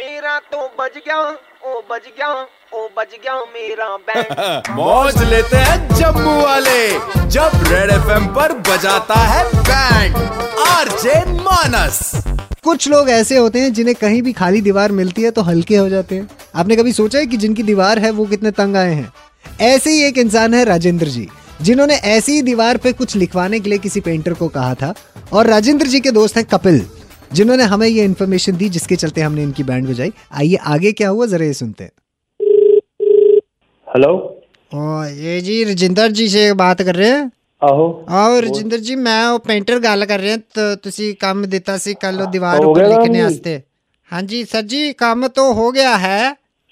मेरा तो बज गया ओ बज गया ओ बज गया मेरा बैंड मौज लेते हैं जम्मू वाले जब रेड एफएम पर बजाता है बैंड आरजे मानस। कुछ लोग ऐसे होते हैं जिन्हें कहीं भी खाली दीवार मिलती है तो हल्के हो जाते हैं। आपने कभी सोचा है कि जिनकी दीवार है वो कितने तंग आए हैं? ऐसे ही एक इंसान है राजेंद्र जी जिन्होंने ऐसी ही दीवार पे कुछ लिखवाने के लिए किसी पेंटर को कहा था। और राजेंद्र जी के दोस्त हैं कपिल। जिन्होंने हमें ये इन्फॉर्मेशन दी जिसके चलते हमने इनकी बैंड बजाई आइए आगे क्या हुआ जरा ये सुनते हैं हेलो ओ ये जी रजिंदर जी से बात ਕਰ ਰਹੇ हैं ਆਹੋ ਆਓ ਰਜਿੰਦਰ ਜੀ ਮੈਂ ਉਹ ਪੇਂਟਰ ਗੱਲ ਕਰ ਰਿਹਾ ਤਾਂ ਤੁਸੀਂ ਕੰਮ ਦਿੱਤਾ ਸੀ ਕੱਲ ਉਹ ਦੀਵਾਰ ਹੋ ਉੱਪਰ ਗਿਆ ਕੰਮ ਲਿਖਣੇ ਜੀ? वास्ते हाँ जी सर जी काम तो हो गया है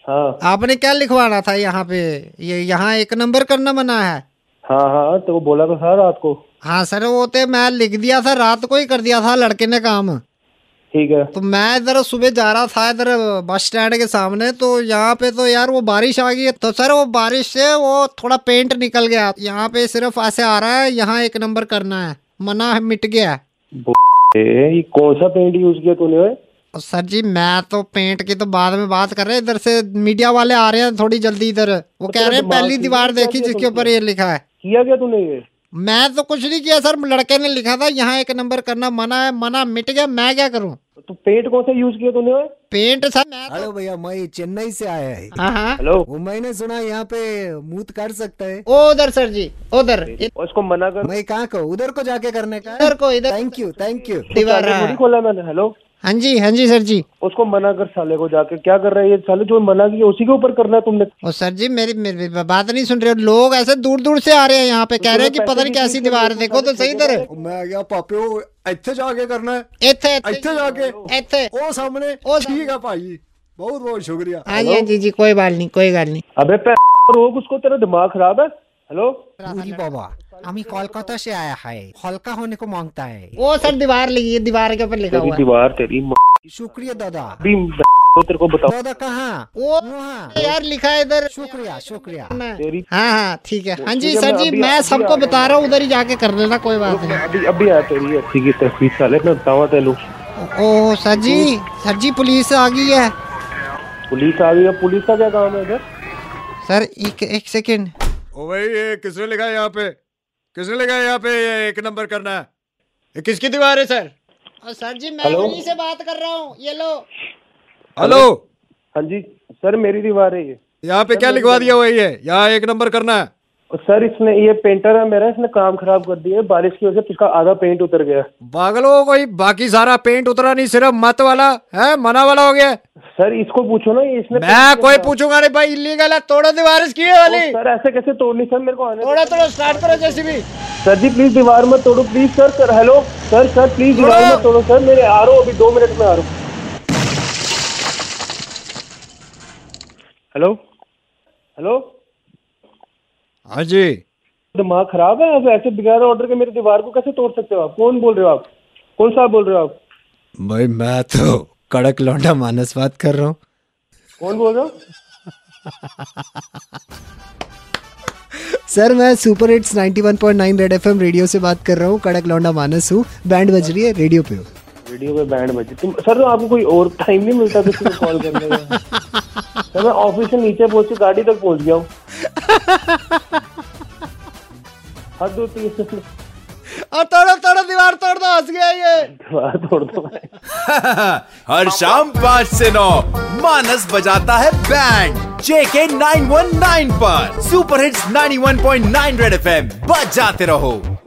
हाँ आपने क्या लिखवाना था यहाँ पे ये यहाँ एक नंबर करना मना है हाँ हाँ तो वो बोला तो था रात को हाँ सर वो तो मैं लिख दिया था रात को ही कर दिया था लड़के ने काम ठीक है। तो मैं इधर सुबह जा रहा था इधर बस स्टैंड के सामने तो यहाँ पे तो यार वो बारिश आ गई है। तो सर वो बारिश से वो थोड़ा पेंट निकल गया। यहाँ पे सिर्फ़ ऐसे आ रहा है यहाँ एक नंबर करना है। मना है, मिट गया है। ये कौन सा पेंट यूज़ किया तूने? सर जी मैं तो पेंट की तो बाद में बात कर रहे हैं। इधर से मीडिया वाले आ रहे हैं थोड़ी जल्दी इधर। वो कह रहे हैं पहली दीवार देखी जिसके ऊपर ये लिखा है। किया क्या तूने ये? मैं तो कुछ नहीं किया सर। लड़के ने लिखा था यहाँ एक नंबर करना मना है मना मिट गया। मैं क्या करूँ? तो पेंट कौन सा यूज़ किया तूने? पेंट सर मैं तो हेलो भैया मई चेन्नई से आया है। हाँ हाँ। हेलो। वो मैंने सुना यहाँ पे मूत कर सकता है। उधर सर जी उधर। उसको मना कर मैं कहाँ को उधर को जाके करने का इधर को इधर थैंक यू थैंक यू दीवार हाँ। खोला मैंने हेलो। हाँ जी हाँ जी सर जी उसको मना कर साले को जाके क्या कर रहा है ये साले जो मना किया उसी के ऊपर करना है तुमने और सर जी मेरी मेरी बात नहीं सुन रहे हो लोग ऐसे दूर दूर से आ रहे हैं यहाँ पे कह रहे हैं कि पता नहीं कैसी दीवार है देखो तो सही इधर मैं क्या पापे ਇੱਥੇ ਜਾ ਕੇ ਕਰਨਾ ਹੈ ਇੱਥੇ ਇੱਥੇ ਜਾ ਕੇ ਇੱਥੇ ਉਹ ਸਾਹਮਣੇ ਉਹ ਠੀਕ ਹੈ ਭਾਈ ਬਹੁਤ ਬਹੁਤ ਸ਼ੁਕਰੀਆ हाँ जी हाँ जी जी कोई बात नहीं कोई बात नहीं अबे पे रोक उसको तेरा दिमाग खराब है हेलो पूरी बाबा हमी कोलकाता से आया है हल्का होने को माँगता है। वो सर दीवार लगी है दीवार के ऊपर लिखा हुआ है। दीवार तेरी शुक्रिया दादा। तो तेरे को बताओ दादा कहाँ? वो यार लिखा है इधर। शुक्रिया शुक्रिया। हाँ हाँ ठीक है। हाँ जी सर जी मैं सबको बता रहा हूँ उधर ही जाके कर लेना कोई बात नहीं। अभी अभी आया तेरी अच्छी की तस्वीर साले मैं बतावा तेलू ओ सर जी सर जी पुलिस आ गई है। पुलिस आ गई है पुलिस का क्या काम है इधर? सर एक एक सेकेंड। ओ भाई ये किसने लिखा है यहाँ पे? किसने है यहाँ पे? ये एक नंबर करना है। ये किसकी दीवार है सर? और सर जी मैं? उन्हीं से बात कर रहा हूँ। ये लो। हेलो? हाँ जी सर मेरी दीवार है ये। यहाँ पे क्या लिखवा दिया हुआ है ये? यहाँ एक नंबर करना है। और सर इसने ये पेंटर है मेरा इसने काम खराब कर दिया बारिश की वजह से इसका आधा पेंट उतर गया। पागलो कोई? बाकी सारा पेंट उतरा नहीं सिर्फ़ मत वाला है? मना वाला हो गया सर इसको पूछो ना ये इसने मैं कोई पूछूँगा नहीं भाई इलीगल है तोड़ो दीवार इसकी है वाली। सर ऐसे कैसे तोड़नी सर मेरे को आने। थोड़ा थोड़ा स्टार्ट करो जैसे भी सर जी प्लीज़ दीवार मत तोड़ो please sir sir hello sir sir please दीवार मत तोड़ो सर मेरे आ रहा अभी दो मिनट में आ रहा। हूँ हेलो हेलो हाँ जी। दिमाग खराब है आप ऐसे बिगाड़ ऑर्डर के मेरी दीवार को कैसे तोड़ सकते हो आप? कौन बोल रहे हो आप? कौन सा बोल रहे हो आप? भाई मैं तो कड़क लौंडा मानस बात कर रहा हूँ। कौन बोल रहे हो? सर मैं super hits 91.9 red FM radio से बात कर रहा हूँ। कड़क लौंडा मानस हूँ। बैंड बज रही है रेडियो पे हो। वीडियो पे बैंड बजे तुम सर तो आपको कोई और टाइम नहीं मिलता किसी को कॉल करने का। सर मैं ऑफ़िस से नीचे पहुँच के गाड़ी तक पहुँच गया हूँ। हद होती है। और तोड़ो तोड़ो दीवार तोड़ दो हंस गया ये। दीवार तोड़ दो हर शाम पाँच से नौ मानस बजाता है बैंड जेके 919 पर। सुपर हिट्स 91.9 रेड एफएम बजाते रहो।